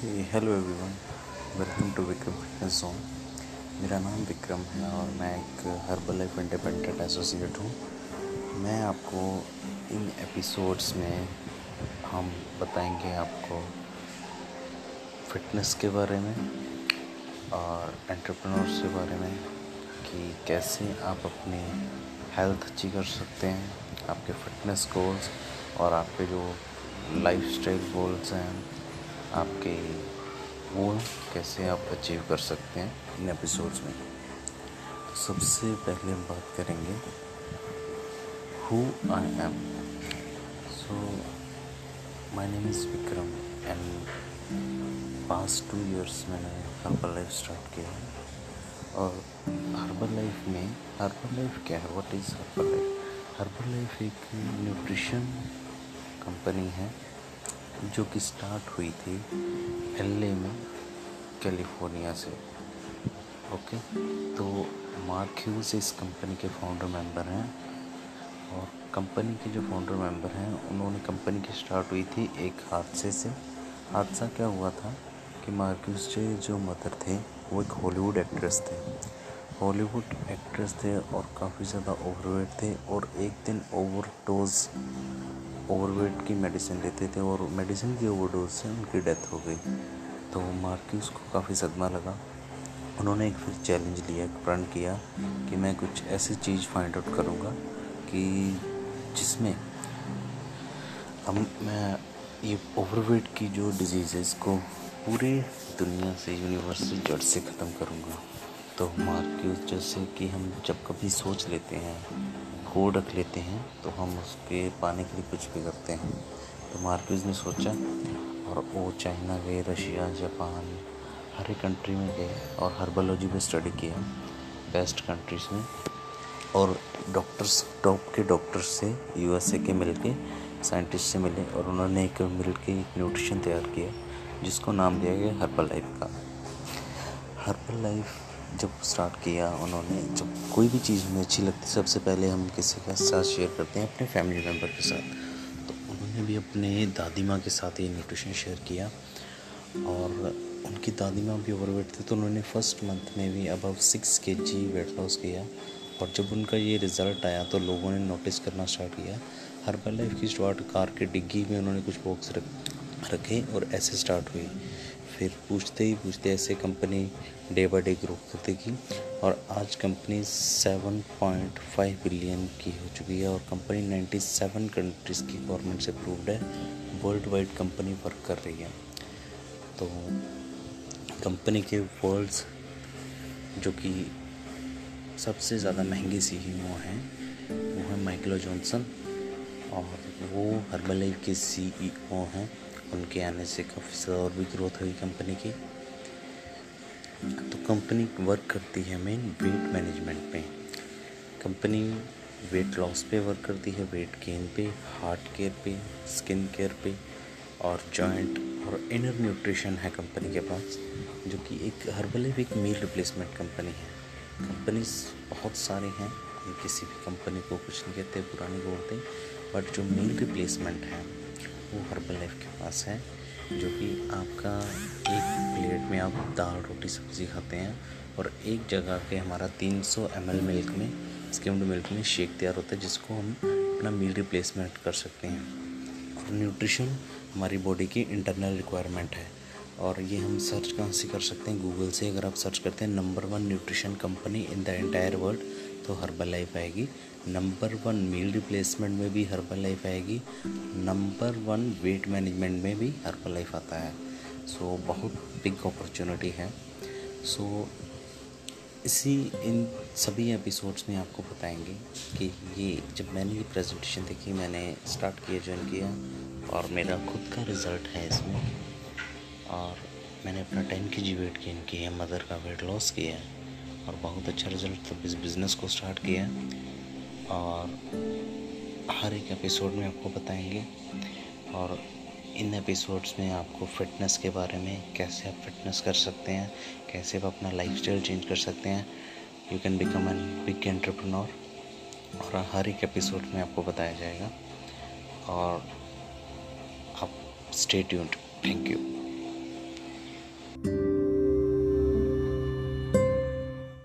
Hello everyone welcome to Vikram fitness zone मेरा नाम विक्रम है और मैं एक हर्बल लाइफ इंडिपेंडेंट एसोसिएट हूँ। मैं आपको इन एपिसोड्स में हम बताएँगे आपको फिटनेस के बारे में और एंटरप्रेन्योर्स के बारे में कि कैसे आप अपनी हेल्थ अच्छी कर सकते हैं, आपके फिटनेस गोल्स और आपके जो लाइफ स्टाइल गोल्स हैं आपके वो कैसे आप अचीव कर सकते हैं इन एपिसोड्स में? तो सबसे पहले हम बात करेंगे who I am so my name is Vikram and past two years मैंने हर्बल लाइफ स्टार्ट किया है। और हर्बल लाइफ में हर्बल लाइफ क्या है? What is Herbalife Herbalife एक न्यूट्रिशन कंपनी है। जो कि स्टार्ट हुई थी एलए में कैलिफ़ोर्निया से। ओके तो मार्क ह्यूज इस कंपनी के फाउंडर मेंबर हैं और कंपनी के जो फाउंडर मेंबर हैं, उन्होंने कंपनी की स्टार्ट हुई थी एक हादसे से। हादसा क्या हुआ था कि मार्क्यूस के जो मदर थे, वो एक हॉलीवुड एक्ट्रेस थे। हॉलीवुड एक्ट्रेस थे और काफ़ी ज़्यादा ओवरवेट थे और एक दिन ओवरडोज ओवरवेट की मेडिसिन लेते थे और मेडिसिन की ओवरडोज से उनकी डेथ हो गई। तो मार्क्यूस को काफ़ी सदमा लगा। उन्होंने एक फिर चैलेंज लिया, एक प्रण किया कि मैं कुछ ऐसी चीज़ फाइंड आउट करूँगा कि जिसमें हम, मैं ये ओवरवेट की जो डिज़ीज़ को पूरे दुनिया से यूनिवर्स से जड़ से ख़त्म करूँगा। तो मार्क्यूस जैसे कि हम जब कभी सोच लेते हैं गोल रख लेते हैं तो हम उसके पाने के लिए कुछ भी करते हैं। तो मार्क्यूज ने सोचा, और वो चाइना गए, रशिया, जापान, हर एक कंट्री में गए, और हर्बोलॉजी पे स्टडी किया बेस्ट कंट्रीज़ में। और डॉक्टर्स टॉप के डॉक्टर्स से यूएसए के मिल के साइंटिस्ट से मिले, और उन्होंने एक मिल के एक न्यूट्रिशन तैयार किया, जिसको नाम दिया गया हर्बल लाइफ का। हर्बल लाइफ जब स्टार्ट किया उन्होंने, जब कोई भी चीज़ हमें अच्छी लगती सबसे पहले हम किसी के साथ शेयर करते हैं, अपने फैमिली मेंबर के साथ। तो उन्होंने भी अपने दादी माँ के साथ ये न्यूट्रिशन शेयर किया और उनकी दादी माँ भी ओवरवेट थी तो उन्होंने फ़र्स्ट मंथ में भी अबव सिक्स के जी वेट लॉस किया और जब उनका ये रिज़ल्ट आया तो लोगों ने नोटिस करना स्टार्ट किया। हर लाइफ की स्टार्ट कार के डिग्गी में उन्होंने कुछ बॉक्स रख, रखे और ऐसे स्टार्ट हुई। फिर पूछते ही पूछते ऐसे company day by day grow करती गई और आज कंपनी 7.5 बिलियन की हो चुकी है और कंपनी 97 कंट्रीज़ की गवर्नमेंट से अप्रूव्ड है वर्ल्ड वाइड कंपनी वर्क कर रही है। तो कंपनी के वर्ल्ड्स जो कि सबसे ज़्यादा महँगे सी ही वो हैं वो हैं माइकलो जॉनसन और वो हर्बल के सीईओ हैं। उनके आने से काफ़ी ज़्यादा और भी ग्रोथ हुई कंपनी की। तो कंपनी वर्क करती है मेन वेट मैनेजमेंट पे। कंपनी वेट लॉस पे वर्क करती है वेट गेन पे हार्ट केयर पे स्किन केयर पे और जॉइंट और इनर न्यूट्रिशन है कंपनी के पास, जो कि एक हर्बल एक मील रिप्लेसमेंट कंपनी है। कंपनीज़ बहुत सारे हैं किसी भी कंपनी को कुछ नहीं कहते, पुरानी बोलते बट जो मील रिप्लेसमेंट है वो हर्बल लाइफ के पास है, जो कि आपका एक प्लेट में आप दाल, रोटी, सब्ज़ी खाते हैं और एक जगह पे हमारा 300 सौ एम मिल्क में स्किम्ड मिल्क में शेक तैयार होता है, जिसको हम अपना मील रिप्लेसमेंट कर सकते हैं। और न्यूट्रिशन हमारी बॉडी की इंटरनल रिक्वायरमेंट है। और ये हम सर्च कहाँ से कर सकते हैं? गूगल से अगर आप सर्च करते हैं number one nutrition company in the entire world तो हर्बल लाइफ आएगी। नंबर वन मील रिप्लेसमेंट में भी हर्बल लाइफ आएगी। नंबर वन वेट मैनेजमेंट में भी हर्बल लाइफ आता है। सो so, बहुत बिग अपॉर्चुनिटी है। सो so, इसी इन सभी एपिसोड्स में आपको बताएँगे कि ये जब मैंने ये प्रेजेंटेशन देखी मैंने स्टार्ट किया ज्वाइन किया और मेरा खुद का रिज़ल्ट है इसमें। और मैंने अपना ten K G weight gain किया मदर का वेट लॉस किया है। और बहुत अच्छा रिज़ल्ट तब इस बिज़नेस को स्टार्ट किया और हर एक एपिसोड में आपको बताएँगे। और इन एपिसोड्स में आपको फ़िटनेस के बारे में, कैसे आप फिटनेस कर सकते हैं, कैसे आप अपना लाइफ चेंज कर सकते हैं you can become an big entrepreneur और हर एक एपिसोड में आपको बताया जाएगा। और आप स्टे ट्यून्ड थैंक यू